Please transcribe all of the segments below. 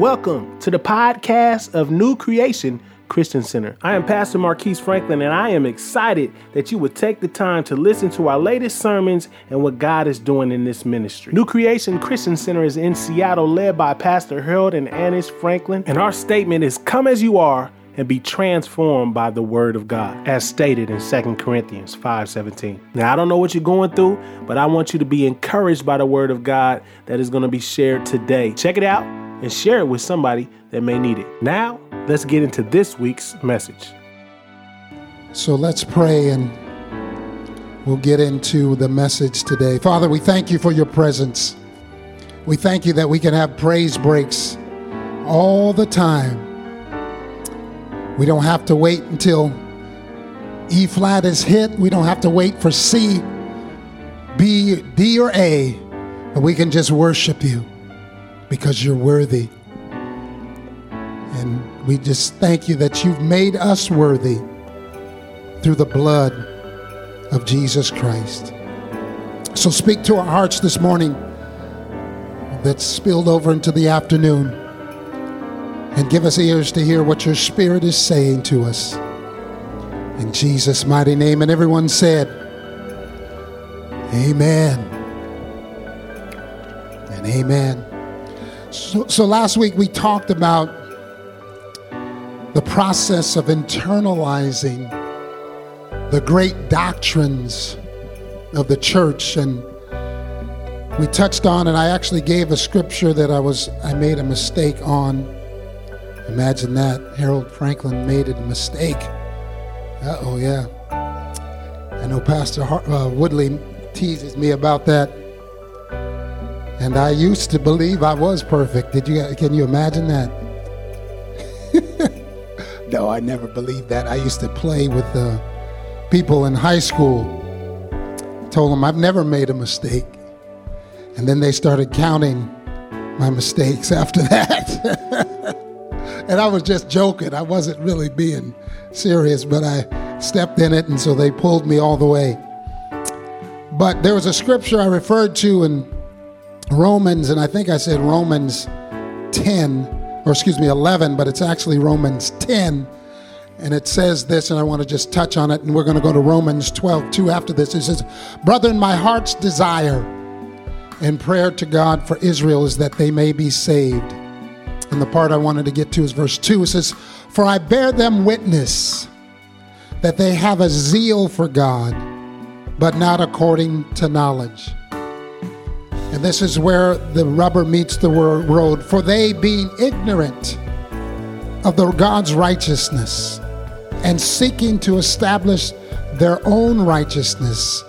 Welcome to the podcast of New Creation Christian Center. I am Pastor Marquise Franklin, and I am excited that you would take the time to listen to our latest sermons and what God is doing in this ministry. New Creation Christian Center is in Seattle, led by Pastor Harold and Annis Franklin, and our statement is Come as you are and be transformed by the word of God, as stated in 2 Corinthians 5:17. Now, I don't know what you're going through, but I want you to be encouraged by the word of God that is going to be shared today. Check it out and share it with somebody that may need it. Now, let's get into this week's message. So let's pray and we'll get into the message today. Father, we thank you for your presence. We thank you that we can have praise breaks all the time. We don't have to wait until E flat is hit. We don't have to wait for C, B, D, or A. But we can just worship you because you're worthy. And we just thank you that you've made us worthy through the blood of Jesus Christ. So speak to our hearts this morning that spilled over into the afternoon and give us ears to hear what your Spirit is saying to us. In Jesus' mighty name. And everyone said, Amen. And amen. So, so last week we talked about the process of internalizing the great doctrines of the church and we touched on and I actually gave a scripture that I was I made a mistake on. Imagine that. Harold Franklin made a mistake. Uh-oh, yeah. I know Pastor Har- uh, Woodley teases me about that. And I used to believe I was perfect. Did you can you imagine that? no, I never believed that. I used to play with uh, people in high school. Told them I've never made a mistake. And then they started counting my mistakes after that. and I was just joking. I wasn't really being serious, but I stepped in it, and so they pulled me all the way. But there was a scripture I referred to in Romans, and I think I said Romans 10, or excuse me, 11, but it's actually Romans 10. And it says this, and I want to just touch on it, and we're going to go to Romans 12, 2 after this. It says, Brethren, my heart's desire and prayer to God for Israel is that they may be saved. And the part I wanted to get to is verse 2. It says, For I bear them witness that they have a zeal for God, but not according to knowledge. And this is where the rubber meets the road. For they, being ignorant of the God's righteousness and seeking to establish their own righteousness,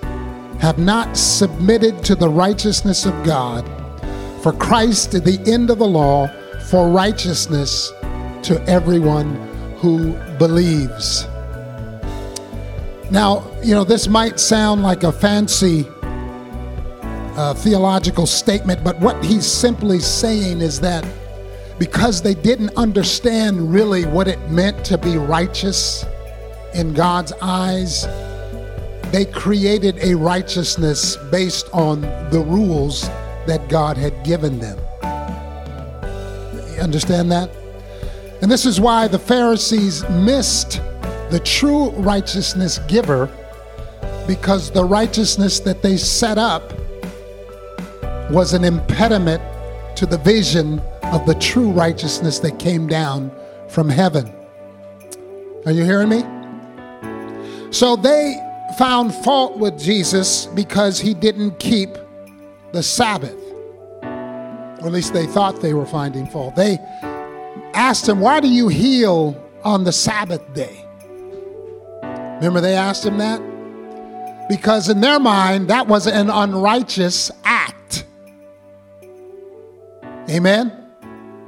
have not submitted to the righteousness of God. For Christ is the end of the law for righteousness to everyone who believes. Now, you know, this might sound like a fancy uh, theological statement, but what he's simply saying is that because they didn't understand really what it meant to be righteous in God's eyes, they created a righteousness based on the rules that God had given them. You understand that? And this is why the Pharisees missed the true righteousness giver because the righteousness that they set up was an impediment to the vision of the true righteousness that came down from heaven. Are you hearing me? So they found fault with Jesus because he didn't keep the Sabbath. Or at least they thought they were finding fault. They asked him, Why do you heal on the Sabbath day? Remember, they asked him that? Because in their mind, that was an unrighteous act. Amen?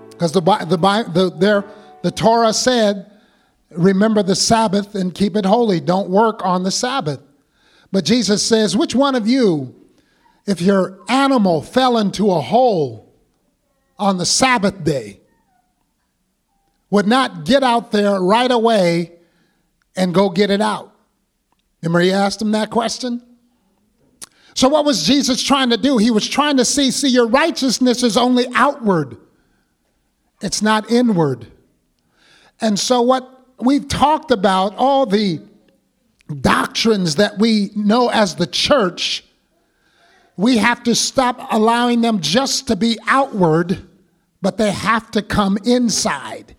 Because the, the, the, their, the Torah said, remember the Sabbath and keep it holy. Don't work on the Sabbath. But Jesus says, which one of you, if your animal fell into a hole on the Sabbath day, would not get out there right away and go get it out? Remember, he asked him that question? So, what was Jesus trying to do? He was trying to see, see, your righteousness is only outward. it's not inward. And so, what we've talked about, all the doctrines that we know as the church, we have to stop allowing them just to be outward, but they have to come inside.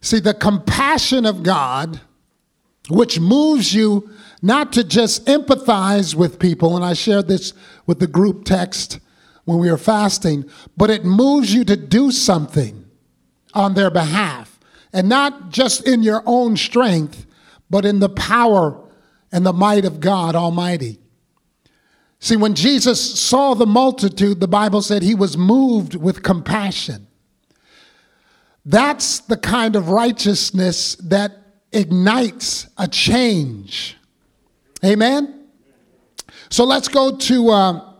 See, the compassion of God, which moves you not to just empathize with people, and I shared this with the group text when we were fasting, but it moves you to do something on their behalf. And not just in your own strength, but in the power and the might of God Almighty. See, when Jesus saw the multitude, the Bible said he was moved with compassion. That's the kind of righteousness that ignites a change. Amen? So let's go to uh,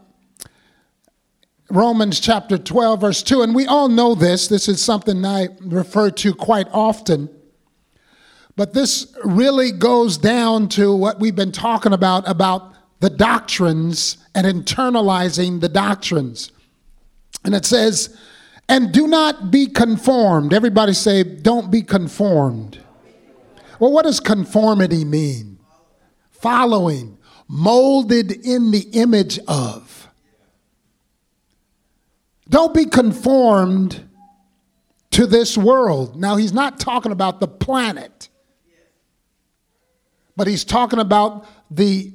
Romans chapter 12, verse 2. And we all know this. This is something I refer to quite often. But this really goes down to what we've been talking about about the doctrines and internalizing the doctrines. And it says, and do not be conformed. Everybody say, don't be conformed. Well, what does conformity mean? Following, molded in the image of. Don't be conformed to this world. Now, he's not talking about the planet, but he's talking about the,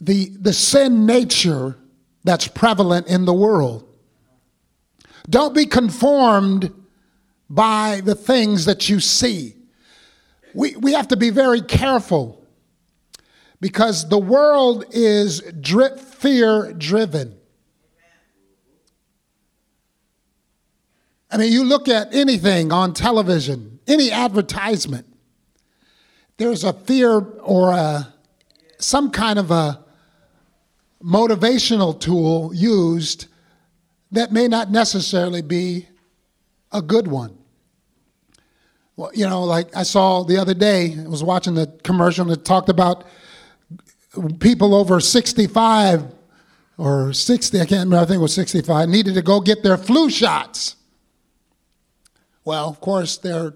the, the sin nature that's prevalent in the world. Don't be conformed by the things that you see. We, we have to be very careful because the world is dri- fear driven. I mean, you look at anything on television, any advertisement, there's a fear or a, some kind of a motivational tool used that may not necessarily be a good one. Well, you know, like I saw the other day, I was watching the commercial that talked about people over 65 or 60, I can't remember, I think it was 65, needed to go get their flu shots. Well, of course, they're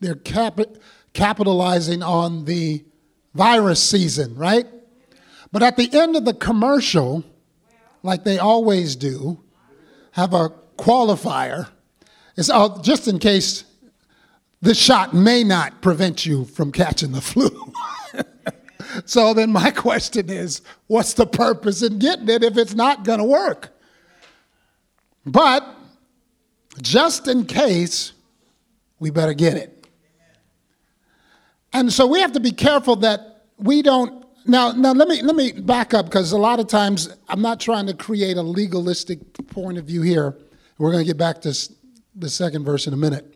they're cap- capitalizing on the virus season, right? But at the end of the commercial, like they always do, have a qualifier. It's all, just in case this shot may not prevent you from catching the flu. so then my question is what's the purpose in getting it if it's not going to work? But just in case, we better get it. And so we have to be careful that we don't. Now, now let me let me back up because a lot of times I'm not trying to create a legalistic point of view here. We're going to get back to the second verse in a minute.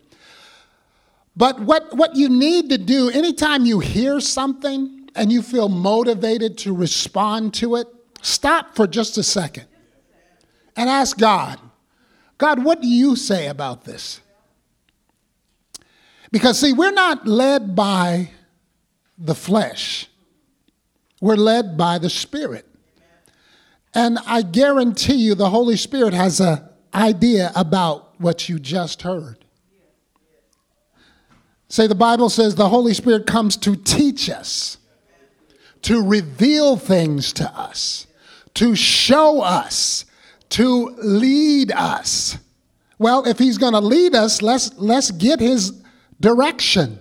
But what, what you need to do, anytime you hear something and you feel motivated to respond to it, stop for just a second and ask God, God, what do you say about this? Because, see, we're not led by the flesh, we're led by the Spirit. And I guarantee you the Holy Spirit has an idea about what you just heard. Say, the Bible says the Holy Spirit comes to teach us, to reveal things to us, to show us to lead us. Well, if he's going to lead us, let's, let's get his direction.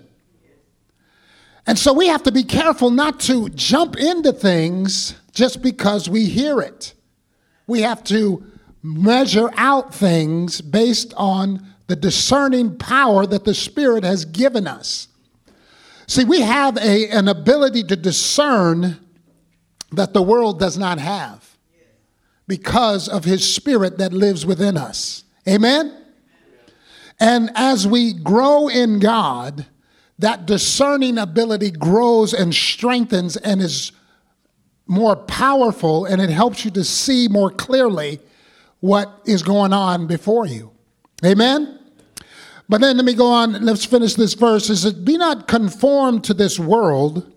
And so we have to be careful not to jump into things just because we hear it. We have to measure out things based on the discerning power that the Spirit has given us. See, we have a, an ability to discern that the world does not have because of his spirit that lives within us. Amen? And as we grow in God, that discerning ability grows and strengthens and is more powerful, and it helps you to see more clearly what is going on before you. Amen? But then let me go on, let's finish this verse. It be not conformed to this world,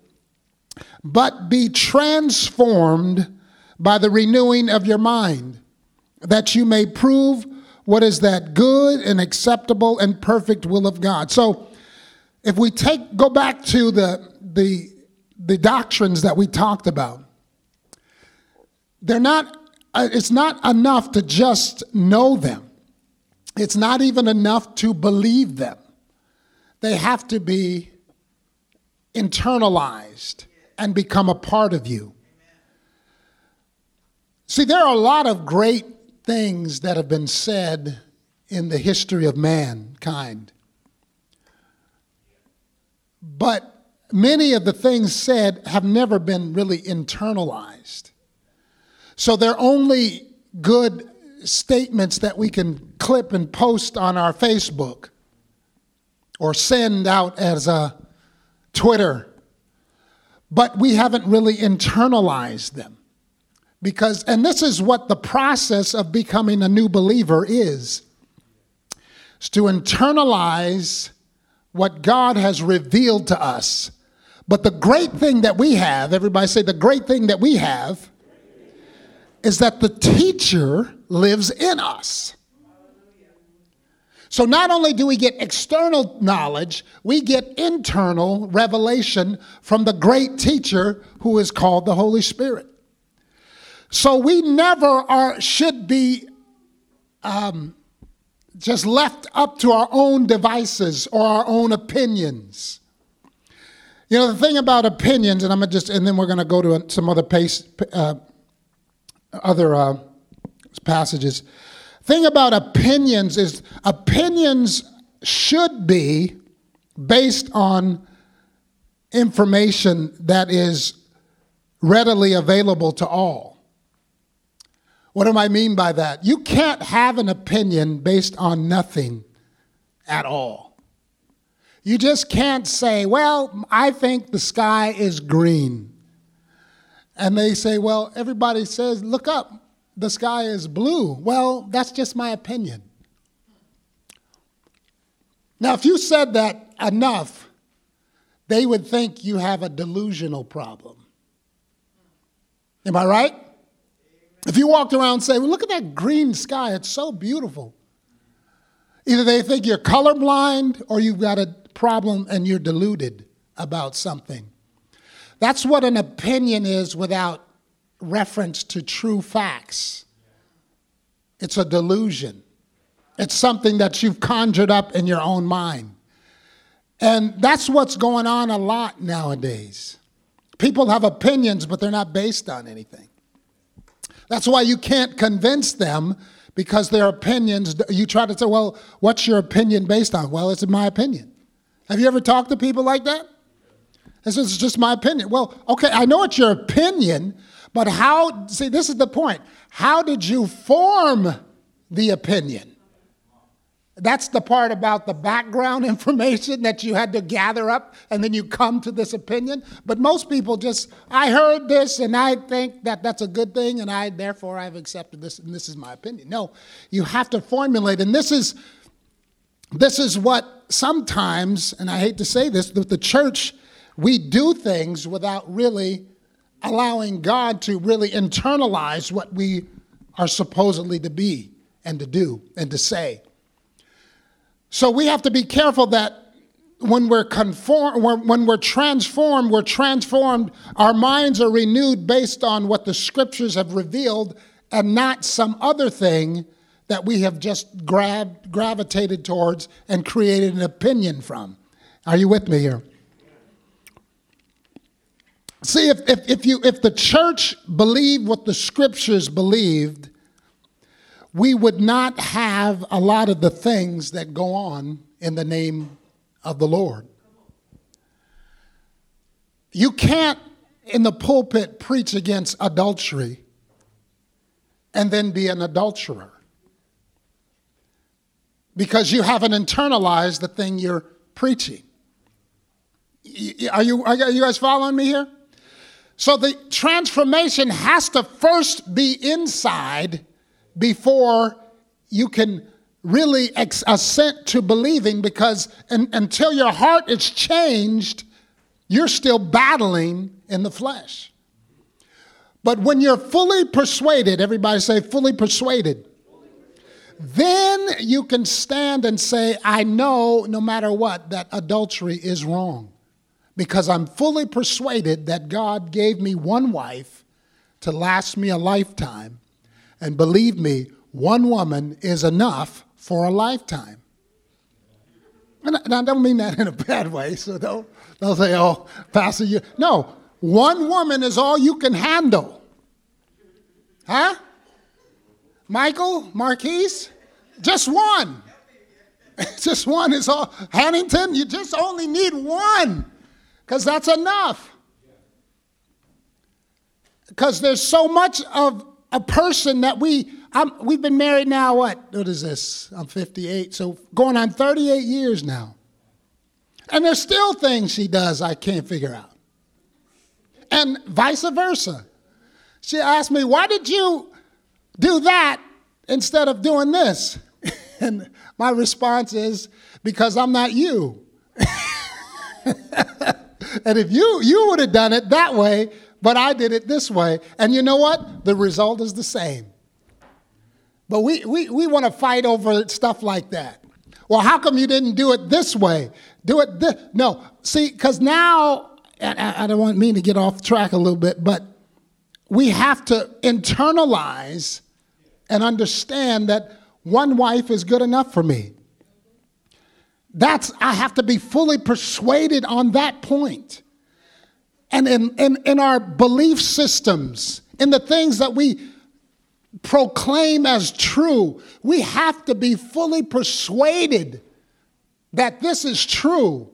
but be transformed by the renewing of your mind. that you may prove what is that good and acceptable and perfect will of God. So if we take go back to the the the doctrines that we talked about, they're not uh, it's not enough to just know them. It's not even enough to believe them. They have to be internalized and become a part of you. See, there are a lot of great things that have been said in the history of mankind. But many of the things said have never been really internalized. So they're only good statements that we can clip and post on our Facebook or send out as a Twitter. But we haven't really internalized them. Because, and this is what the process of becoming a new believer is, is to internalize what God has revealed to us. But the great thing that we have, everybody say, the great thing that we have is that the teacher lives in us. So not only do we get external knowledge, we get internal revelation from the great teacher who is called the Holy Spirit. So we never are should be um, just left up to our own devices or our own opinions. You know the thing about opinions, and I'm gonna just, and then we're gonna go to some other pace, uh, other uh, passages. Thing about opinions is opinions should be based on information that is readily available to all. What do I mean by that? You can't have an opinion based on nothing at all. You just can't say, well, I think the sky is green. And they say, well, everybody says, look up, the sky is blue. Well, that's just my opinion. Now, if you said that enough, they would think you have a delusional problem. Am I right? If you walked around and say, well, look at that green sky, it's so beautiful. Either they think you're colorblind or you've got a problem and you're deluded about something. That's what an opinion is without reference to true facts. It's a delusion. It's something that you've conjured up in your own mind. And that's what's going on a lot nowadays. People have opinions, but they're not based on anything. That's why you can't convince them because their opinions, you try to say, well, what's your opinion based on? Well, it's my opinion. Have you ever talked to people like that? This is just my opinion. Well, okay, I know it's your opinion, but how, see, this is the point. How did you form the opinion? That's the part about the background information that you had to gather up and then you come to this opinion. But most people just, I heard this and I think that that's a good thing and I, therefore, I've accepted this and this is my opinion. No, you have to formulate. And this is, this is what sometimes, and I hate to say this, with the church, we do things without really allowing God to really internalize what we are supposedly to be and to do and to say. So we have to be careful that when we're conform, when we're transformed, we're transformed. Our minds are renewed based on what the scriptures have revealed, and not some other thing that we have just grabbed, gravitated towards, and created an opinion from. Are you with me here? See, if, if, if, you, if the church believed what the scriptures believed, we would not have a lot of the things that go on in the name of the Lord. You can't, in the pulpit, preach against adultery and then be an adulterer because you haven't internalized the thing you're preaching. Are you, are you guys following me here? So the transformation has to first be inside before you can really ex- assent to believing because in, until your heart is changed, you're still battling in the flesh. But when you're fully persuaded, everybody say fully persuaded. then you can stand and say, I know no matter what that adultery is wrong because I'm fully persuaded that God gave me one wife to last me a lifetime. And believe me, one woman is enough for a lifetime. And I don't mean that in a bad way, so don't, don't say, oh, Pastor, you. No, one woman is all you can handle. Huh? Michael, Marquise? Just one. just one is all. Hannington, you just only need one because that's enough. Because there's so much of a person that we, I'm, we've been married now, what? What is this? I'm 58, so going on 38 years now. And there's still things she does I can't figure out. And vice versa. She asked me, Why did you do that instead of doing this? And my response is, Because I'm not you. and if you you would have done it that way, but I did it this way, and you know what? The result is the same. But we we, we want to fight over stuff like that. Well, how come you didn't do it this way? Do it this no. See, because now I, I don't want me to get off track a little bit, but we have to internalize and understand that one wife is good enough for me. That's, I have to be fully persuaded on that point. And in, in, in our belief systems, in the things that we proclaim as true, we have to be fully persuaded that this is true.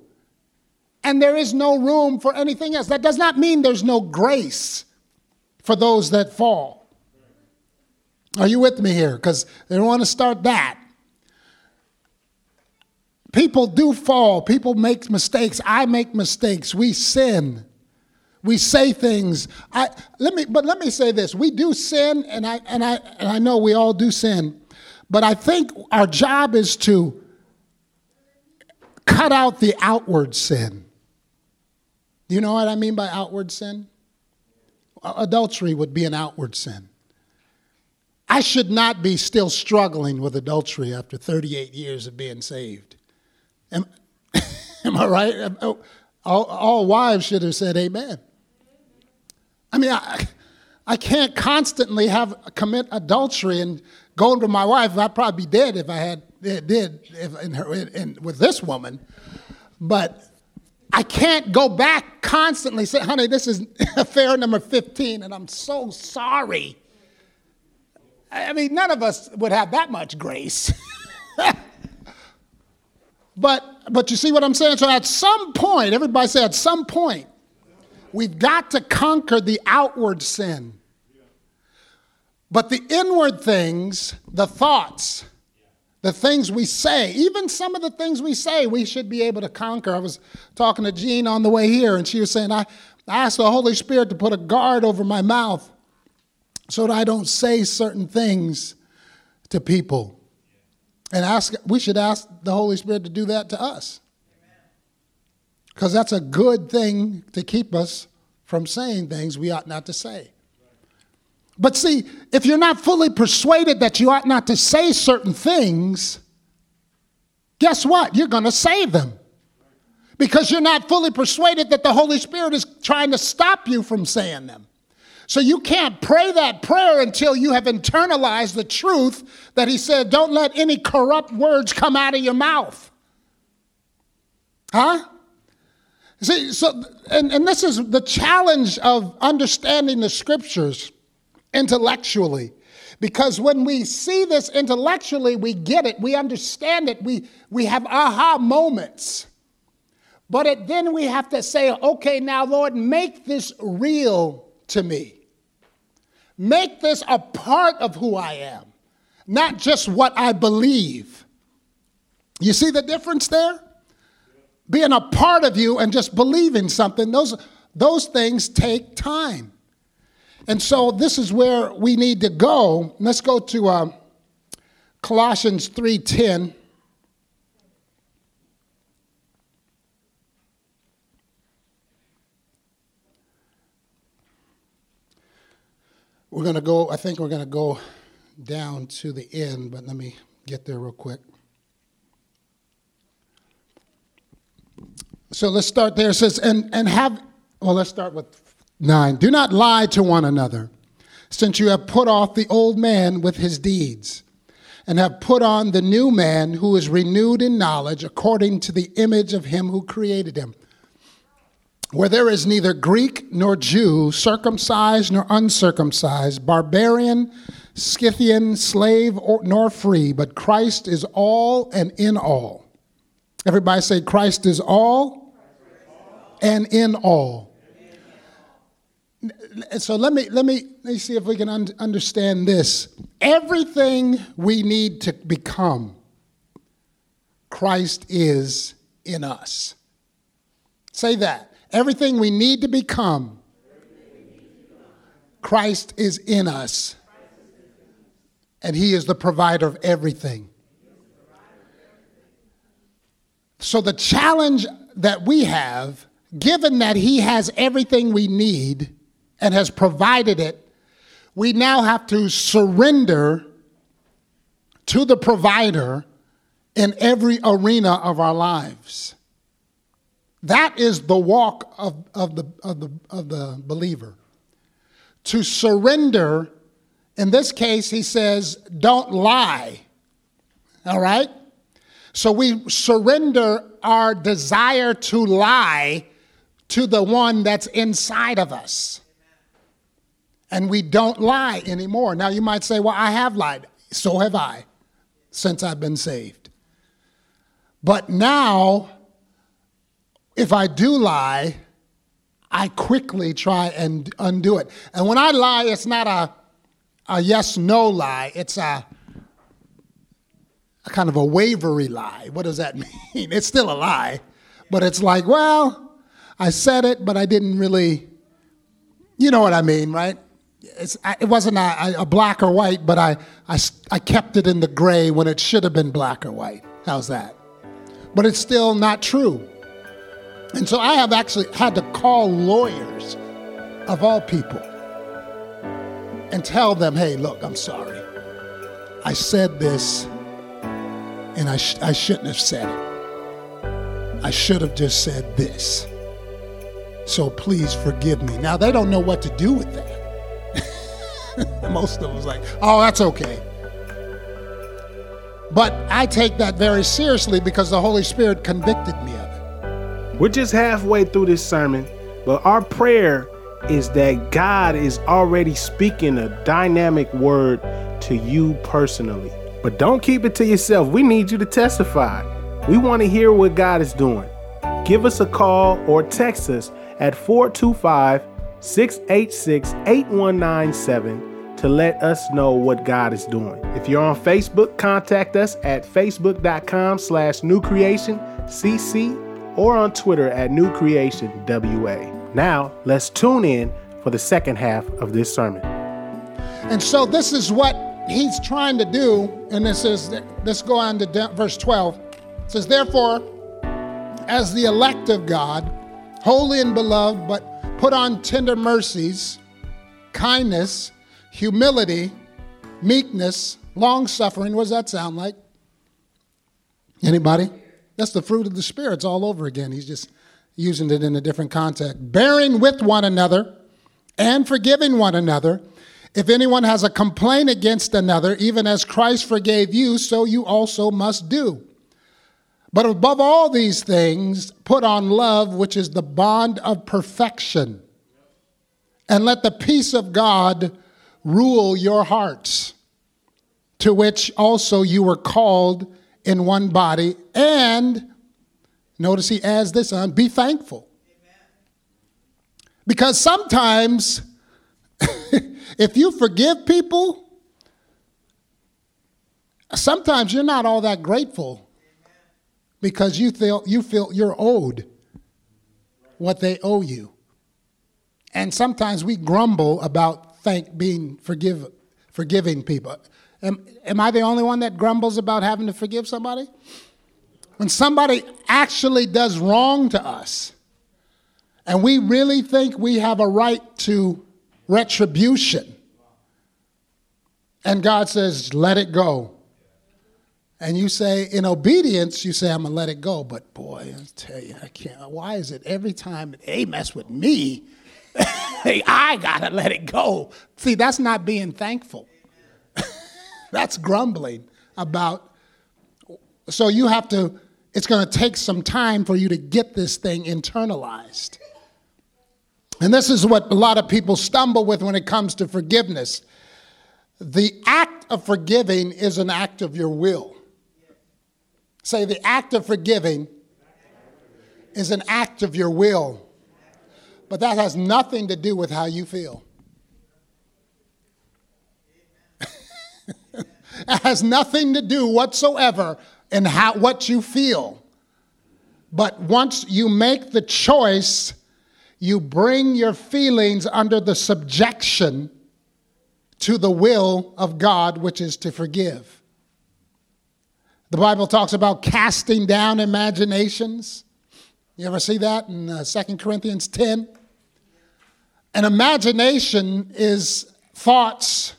And there is no room for anything else. That does not mean there's no grace for those that fall. Are you with me here? Because they don't want to start that. People do fall. People make mistakes. I make mistakes. We sin. We say things. I let me but let me say this. We do sin and I and I and I know we all do sin. But I think our job is to cut out the outward sin. Do You know what I mean by outward sin? Adultery would be an outward sin. I should not be still struggling with adultery after 38 years of being saved. Am, am I right? Oh, all, all, wives should have said amen. I mean, I, I can't constantly have commit adultery and go to my wife. I'd probably be dead if I had did if in her, in, with this woman. But I can't go back constantly say, honey, this is affair number 15, and I'm so sorry. I mean, none of us would have that much grace. but but you see what I'm saying? So at some point, everybody say at some point, we've got to conquer the outward sin. But the inward things, the thoughts, the things we say, even some of the things we say, we should be able to conquer. I was talking to Jean on the way here, and she was saying, I, I asked the Holy Spirit to put a guard over my mouth so that I don't say certain things to people. And ask, we should ask the Holy Spirit to do that to us. Because that's a good thing to keep us from saying things we ought not to say. But see, if you're not fully persuaded that you ought not to say certain things, guess what? You're going to say them. Because you're not fully persuaded that the Holy Spirit is trying to stop you from saying them. So you can't pray that prayer until you have internalized the truth that He said, don't let any corrupt words come out of your mouth. Huh? See, so, and, and this is the challenge of understanding the scriptures intellectually. Because when we see this intellectually, we get it, we understand it, we, we have aha moments. But it, then we have to say, okay, now, Lord, make this real to me. Make this a part of who I am, not just what I believe. You see the difference there? Being a part of you and just believing something, those, those things take time. And so this is where we need to go. Let's go to uh, Colossians 3:10. We're going to go, I think we're going to go down to the end, but let me get there real quick. So let's start there. It says, and, and have, well, let's start with nine. Do not lie to one another, since you have put off the old man with his deeds, and have put on the new man who is renewed in knowledge according to the image of him who created him. Where there is neither Greek nor Jew, circumcised nor uncircumcised, barbarian, Scythian, slave or, nor free, but Christ is all and in all. Everybody say, Christ is all and in all. So let me, let me, let me see if we can un- understand this. Everything we need to become, Christ is in us. Say that. Everything we need to become, Christ is in us. And He is the provider of everything. So, the challenge that we have, given that He has everything we need and has provided it, we now have to surrender to the provider in every arena of our lives. That is the walk of, of, the, of, the, of the believer. To surrender, in this case, he says, don't lie. All right? So we surrender our desire to lie to the one that's inside of us. And we don't lie anymore. Now you might say, well, I have lied. So have I since I've been saved. But now, if I do lie, I quickly try and undo it. And when I lie, it's not a, a yes no lie, it's a a kind of a wavery lie. What does that mean? It's still a lie, but it's like, well, I said it, but I didn't really, you know what I mean, right? It's, it wasn't a, a black or white, but I, I, I kept it in the gray when it should have been black or white. How's that? But it's still not true. And so I have actually had to call lawyers of all people and tell them, hey, look, I'm sorry. I said this and I, sh- I shouldn't have said it. I should have just said this. So please forgive me. Now, they don't know what to do with that. Most of them was like, oh, that's okay. But I take that very seriously because the Holy Spirit convicted me of it. We're just halfway through this sermon, but our prayer is that God is already speaking a dynamic word to you personally. But don't keep it to yourself. We need you to testify. We want to hear what God is doing. Give us a call or text us at 425 686 8197 to let us know what God is doing. If you're on Facebook, contact us at facebook.com slash new creation cc or on Twitter at new creation wa. Now, let's tune in for the second half of this sermon. And so this is what he's trying to do, and this is, let's go on to verse 12. It says, Therefore, as the elect of God, holy and beloved, but put on tender mercies, kindness, humility, meekness, long suffering. What does that sound like? Anybody? That's the fruit of the spirits all over again. He's just using it in a different context. Bearing with one another and forgiving one another. If anyone has a complaint against another, even as Christ forgave you, so you also must do. But above all these things, put on love, which is the bond of perfection. And let the peace of God rule your hearts, to which also you were called in one body. And notice he adds this on be thankful. Because sometimes if you forgive people, sometimes you're not all that grateful because you feel you feel you're owed what they owe you. And sometimes we grumble about thank being forgive forgiving people. Am, am I the only one that grumbles about having to forgive somebody? When somebody actually does wrong to us, and we really think we have a right to retribution. And God says, let it go. And you say, in obedience, you say, I'm going to let it go. But boy, I tell you, I can't. Why is it every time they mess with me, hey, I got to let it go? See, that's not being thankful. That's grumbling about. So you have to, it's going to take some time for you to get this thing internalized. And this is what a lot of people stumble with when it comes to forgiveness. The act of forgiving is an act of your will. Say, the act of forgiving is an act of your will, but that has nothing to do with how you feel. It has nothing to do whatsoever in how, what you feel. But once you make the choice, you bring your feelings under the subjection to the will of God, which is to forgive. The Bible talks about casting down imaginations. You ever see that in uh, 2 Corinthians 10? An imagination is thoughts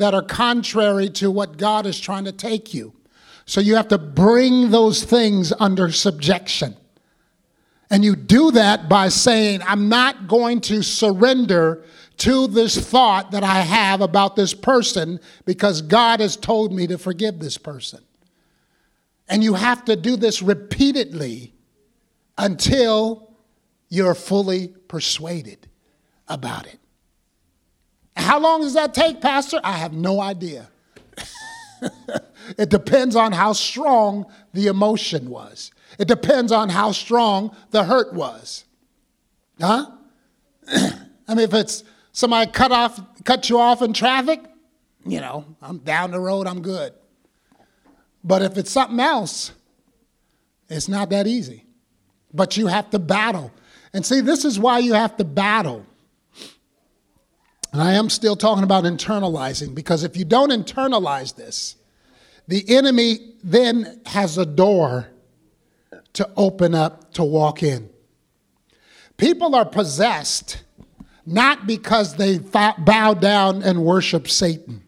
that are contrary to what God is trying to take you. So you have to bring those things under subjection. And you do that by saying, I'm not going to surrender to this thought that I have about this person because God has told me to forgive this person. And you have to do this repeatedly until you're fully persuaded about it. How long does that take, Pastor? I have no idea. it depends on how strong the emotion was. It depends on how strong the hurt was. Huh? I mean, if it's somebody cut off, cut you off in traffic, you know, I'm down the road, I'm good. But if it's something else, it's not that easy. But you have to battle. And see, this is why you have to battle. And I am still talking about internalizing because if you don't internalize this, the enemy then has a door to open up to walk in. People are possessed not because they bow down and worship Satan.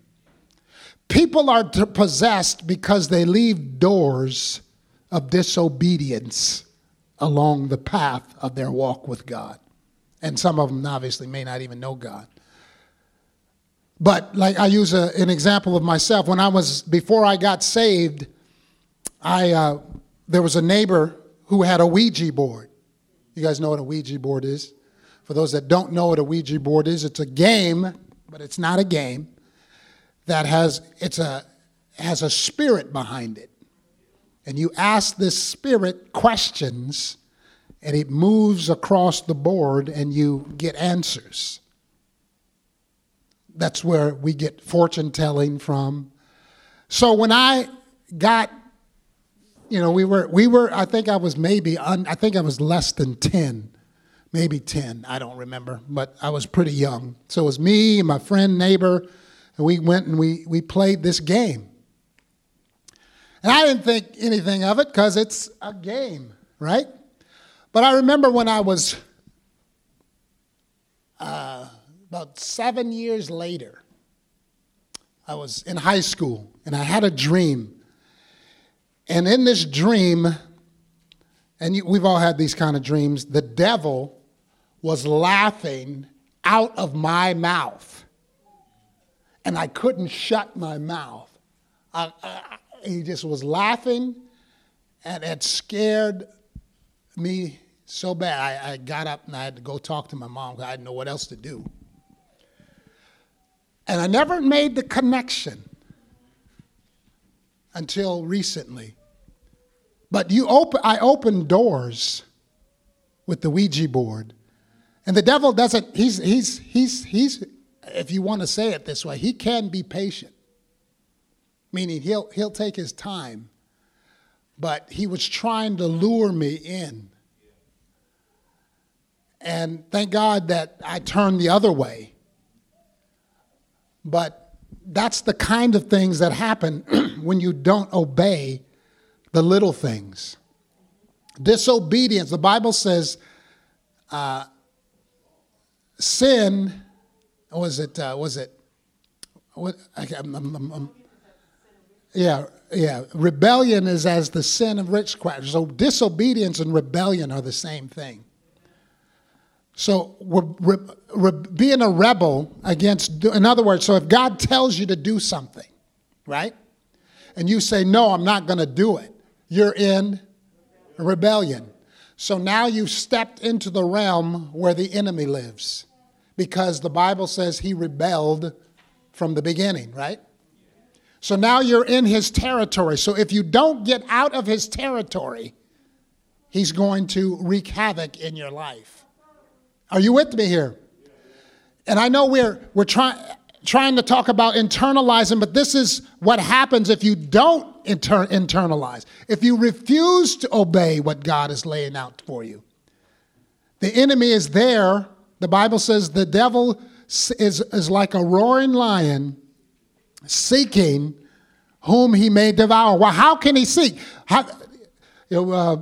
People are possessed because they leave doors of disobedience along the path of their walk with God. And some of them obviously may not even know God. But like I use a, an example of myself. When I was, before I got saved, I, uh, there was a neighbor who had a Ouija board. You guys know what a Ouija board is? For those that don't know what a Ouija board is, it's a game, but it's not a game that has it's a has a spirit behind it. And you ask this spirit questions and it moves across the board and you get answers. That's where we get fortune telling from. So when I got you know, we were we were I think I was maybe un, I think I was less than 10 maybe 10, I don't remember, but I was pretty young. So it was me and my friend, neighbor, and we went and we, we played this game. And I didn't think anything of it because it's a game, right? But I remember when I was uh, about seven years later, I was in high school and I had a dream. And in this dream, and we've all had these kind of dreams, the devil was laughing out of my mouth. And I couldn't shut my mouth. I, I, he just was laughing, and it scared me so bad. I, I got up and I had to go talk to my mom because I didn't know what else to do. And I never made the connection until recently. But you open, I opened doors with the Ouija board and the devil doesn't, he's, he's, he's, he's, if you want to say it this way, he can be patient. Meaning he'll, he'll take his time. But he was trying to lure me in. And thank God that I turned the other way. But that's the kind of things that happen when you don't obey the little things. Disobedience, the Bible says, uh, sin was it uh, was it what I, I'm, I'm, I'm, yeah yeah, rebellion is as the sin of witchcraft. So disobedience and rebellion are the same thing. So re- re- being a rebel against, in other words, so if God tells you to do something, right, and you say no, I'm not going to do it, you're in rebellion. So now you've stepped into the realm where the enemy lives, because the Bible says he rebelled from the beginning, right? So now you're in his territory. So if you don't get out of his territory, he's going to wreak havoc in your life. Are you with me here? And I know we're, we're trying trying to talk about internalizing, but this is what happens if you don't inter- internalize, if you refuse to obey what God is laying out for you. The enemy is there. The Bible says the devil is, is like a roaring lion seeking whom he may devour. Well, how can he seek? How, you know, uh,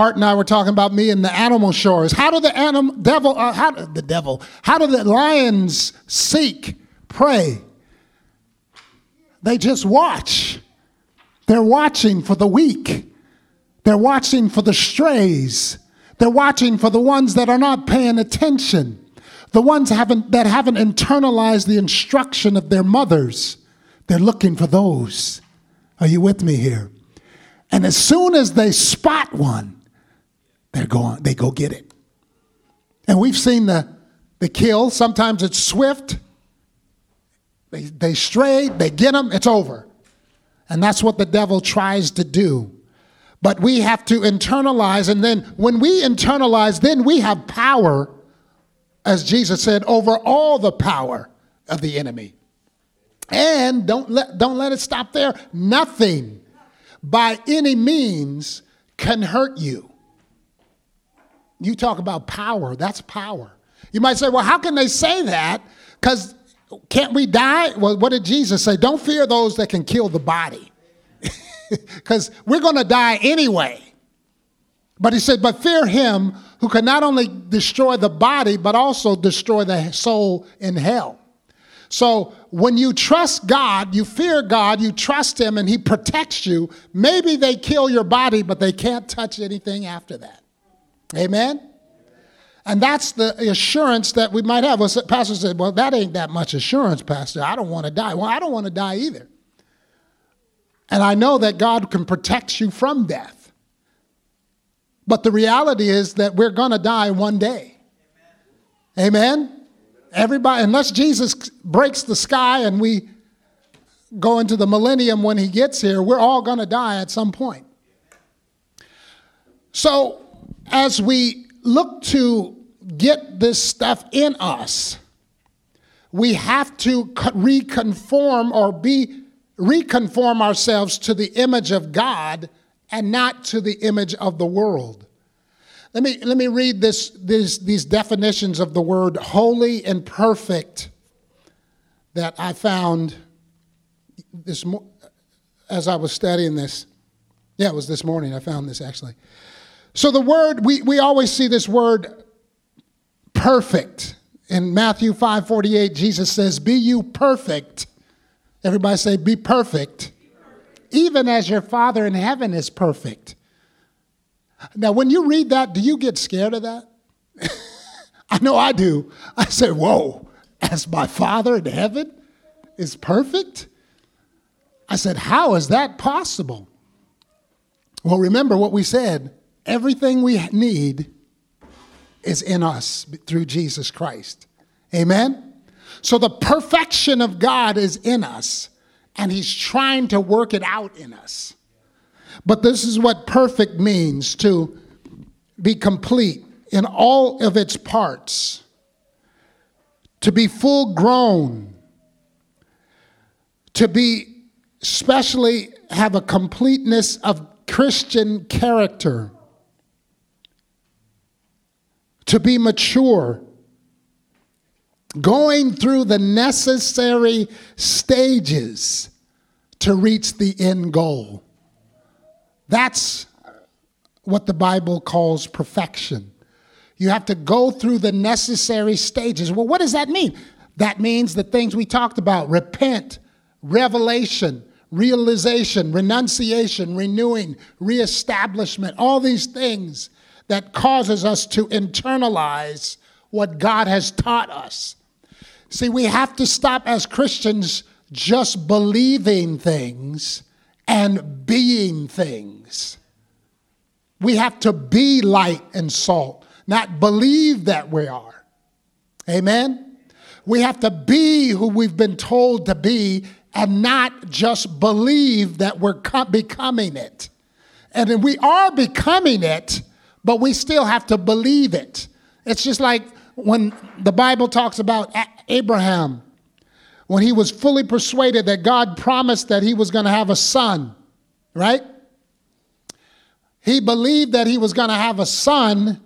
Art and I were talking about me and the animal shores. How do the animal devil? Uh, how the devil? How do the lions seek prey? They just watch. They're watching for the weak. They're watching for the strays. They're watching for the ones that are not paying attention the ones haven't, that haven't internalized the instruction of their mothers, they're looking for those. Are you with me here? And as soon as they spot one, they're going, they go get it. And we've seen the, the kill. Sometimes it's swift. They, they stray, they get them, it's over. And that's what the devil tries to do. But we have to internalize, and then when we internalize, then we have power as Jesus said, over all the power of the enemy. And don't let, don't let it stop there. Nothing by any means can hurt you. You talk about power, that's power. You might say, well, how can they say that? Because can't we die? Well, what did Jesus say? Don't fear those that can kill the body, because we're going to die anyway. But he said, but fear him who can not only destroy the body, but also destroy the soul in hell. So when you trust God, you fear God, you trust Him, and He protects you, maybe they kill your body, but they can't touch anything after that. Amen? And that's the assurance that we might have. Well, Pastor said, Well, that ain't that much assurance, Pastor. I don't want to die. Well, I don't want to die either. And I know that God can protect you from death. But the reality is that we're going to die one day. Amen. Amen? Everybody, unless Jesus breaks the sky and we go into the millennium when he gets here, we're all going to die at some point. So, as we look to get this stuff in us, we have to reconform or be reconform ourselves to the image of God and not to the image of the world. Let me, let me read this, this, these definitions of the word holy and perfect that I found this mo- as I was studying this. Yeah, it was this morning I found this actually. So the word, we, we always see this word perfect. In Matthew 5 48, Jesus says, Be you perfect. Everybody say, Be perfect even as your Father in heaven is perfect. Now, when you read that, do you get scared of that? I know I do. I say, Whoa, as my Father in heaven is perfect? I said, How is that possible? Well, remember what we said everything we need is in us through Jesus Christ. Amen? So the perfection of God is in us and he's trying to work it out in us. But this is what perfect means to be complete in all of its parts, to be full grown, to be especially have a completeness of Christian character, to be mature going through the necessary stages to reach the end goal. That's what the Bible calls perfection. You have to go through the necessary stages. Well, what does that mean? That means the things we talked about repent, revelation, realization, renunciation, renewing, reestablishment, all these things that causes us to internalize what God has taught us. See, we have to stop as Christians just believing things and being things. We have to be light and salt, not believe that we are. Amen? We have to be who we've been told to be and not just believe that we're becoming it. And if we are becoming it, but we still have to believe it. It's just like when the Bible talks about Abraham, when he was fully persuaded that God promised that he was going to have a son, right? He believed that he was going to have a son,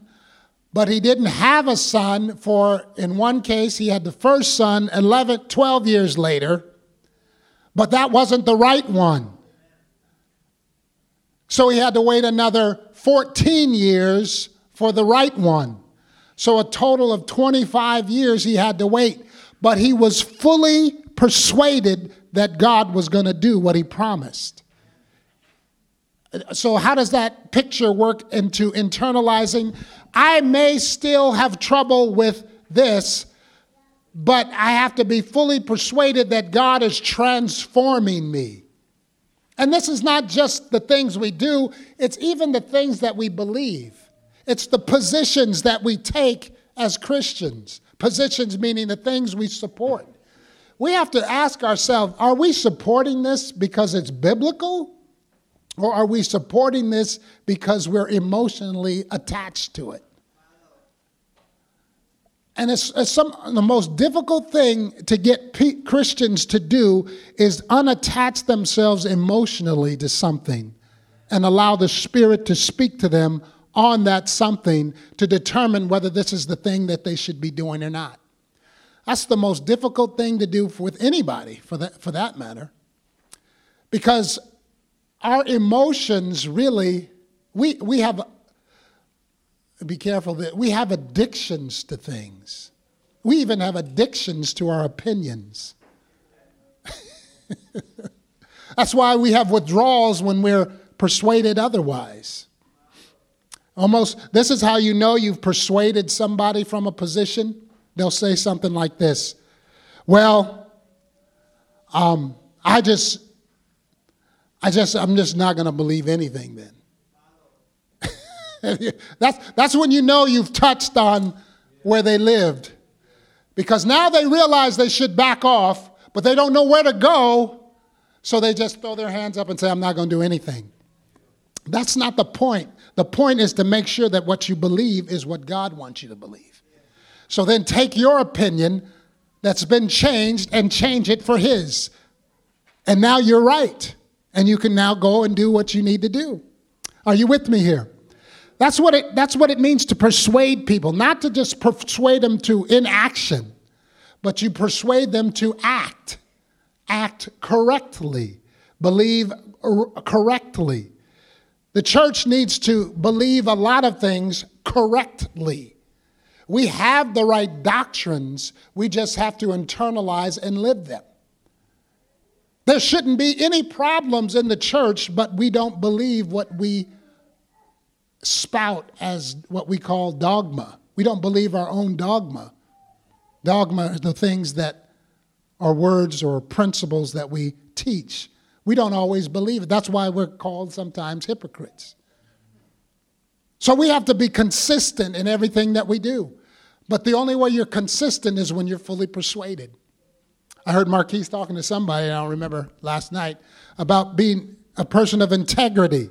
but he didn't have a son for, in one case, he had the first son 11, 12 years later, but that wasn't the right one. So he had to wait another 14 years for the right one. So a total of 25 years he had to wait. But he was fully persuaded that God was going to do what he promised. So, how does that picture work into internalizing? I may still have trouble with this, but I have to be fully persuaded that God is transforming me. And this is not just the things we do, it's even the things that we believe. It's the positions that we take as Christians. Positions meaning the things we support. We have to ask ourselves are we supporting this because it's biblical? Or are we supporting this because we're emotionally attached to it? And it's, it's some, the most difficult thing to get P- Christians to do is unattach themselves emotionally to something and allow the Spirit to speak to them on that something to determine whether this is the thing that they should be doing or not. That's the most difficult thing to do with anybody, for that, for that matter. Because our emotions really, we, we have, be careful that we have addictions to things. We even have addictions to our opinions. That's why we have withdrawals when we're persuaded otherwise. Almost, this is how you know you've persuaded somebody from a position. They'll say something like this Well, um, I just, I just, I'm just not going to believe anything then. that's, that's when you know you've touched on where they lived. Because now they realize they should back off, but they don't know where to go, so they just throw their hands up and say, I'm not going to do anything. That's not the point. The point is to make sure that what you believe is what God wants you to believe. So then take your opinion that's been changed and change it for His. And now you're right. And you can now go and do what you need to do. Are you with me here? That's what it, that's what it means to persuade people, not to just persuade them to inaction, but you persuade them to act, act correctly, believe correctly. The church needs to believe a lot of things correctly. We have the right doctrines, we just have to internalize and live them. There shouldn't be any problems in the church, but we don't believe what we spout as what we call dogma. We don't believe our own dogma. Dogma are the things that are words or principles that we teach. We don't always believe it. That's why we're called sometimes hypocrites. So we have to be consistent in everything that we do. But the only way you're consistent is when you're fully persuaded. I heard Marquise talking to somebody, I don't remember last night, about being a person of integrity.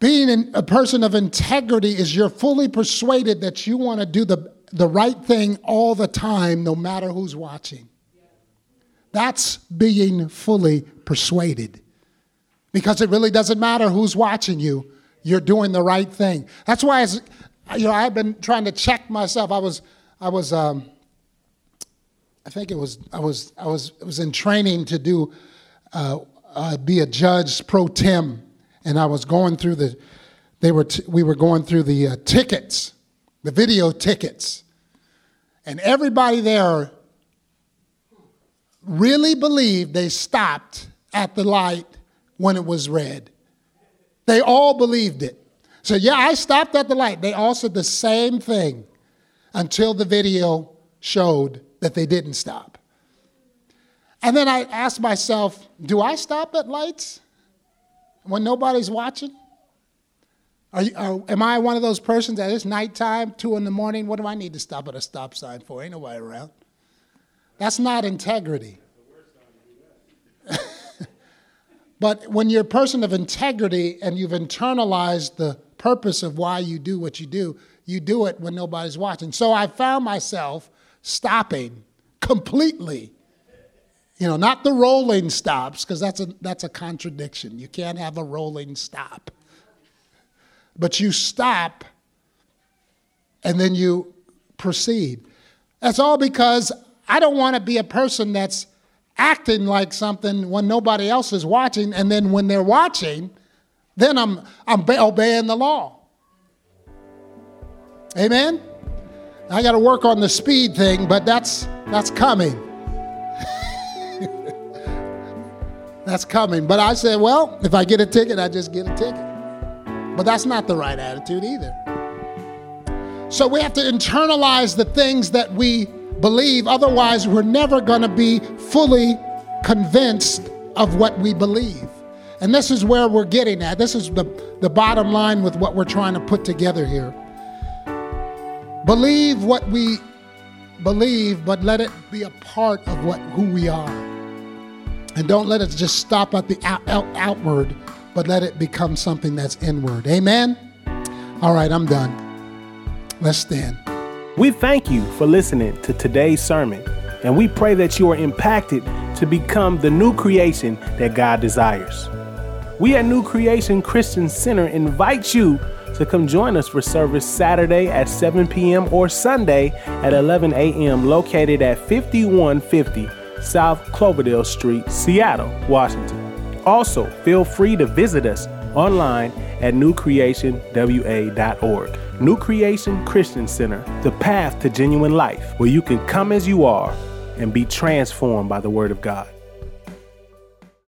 Being a person of integrity is you're fully persuaded that you want to do the, the right thing all the time, no matter who's watching. That's being fully persuaded. Because it really doesn't matter who's watching you, you're doing the right thing. That's why, you know, I've been trying to check myself. I was, I was, um, I think it was, I was, I was, I was in training to do, uh, uh, be a judge pro tem, and I was going through the, they were, t- we were going through the uh, tickets, the video tickets, and everybody there really believed they stopped at the light when it was red. They all believed it. So, yeah, I stopped at the light. They all said the same thing until the video showed that they didn't stop. And then I asked myself, do I stop at lights when nobody's watching? Are you, are, am I one of those persons that it's nighttime, two in the morning? What do I need to stop at a stop sign for? Ain't nobody around. That's not integrity. but when you're a person of integrity and you've internalized the purpose of why you do what you do, you do it when nobody's watching. So I found myself stopping completely. You know, not the rolling stops, because that's a, that's a contradiction. You can't have a rolling stop. But you stop and then you proceed. That's all because I don't want to be a person that's acting like something when nobody else is watching, and then when they're watching, then I'm, I'm obeying the law. Amen? I got to work on the speed thing, but that's, that's coming. that's coming. But I said, well, if I get a ticket, I just get a ticket. But that's not the right attitude either. So we have to internalize the things that we believe. Otherwise, we're never going to be fully convinced of what we believe. And this is where we're getting at. This is the, the bottom line with what we're trying to put together here. Believe what we believe, but let it be a part of what who we are. And don't let it just stop at the out, out, outward, but let it become something that's inward. Amen? All right, I'm done. Let's stand. We thank you for listening to today's sermon, and we pray that you are impacted to become the new creation that God desires. We at New Creation Christian Center invite you to come join us for service Saturday at 7 p.m. or Sunday at 11 a.m., located at 5150 South Cloverdale Street, Seattle, Washington. Also, feel free to visit us online at newcreationwa.org. New Creation Christian Center, the path to genuine life, where you can come as you are and be transformed by the Word of God.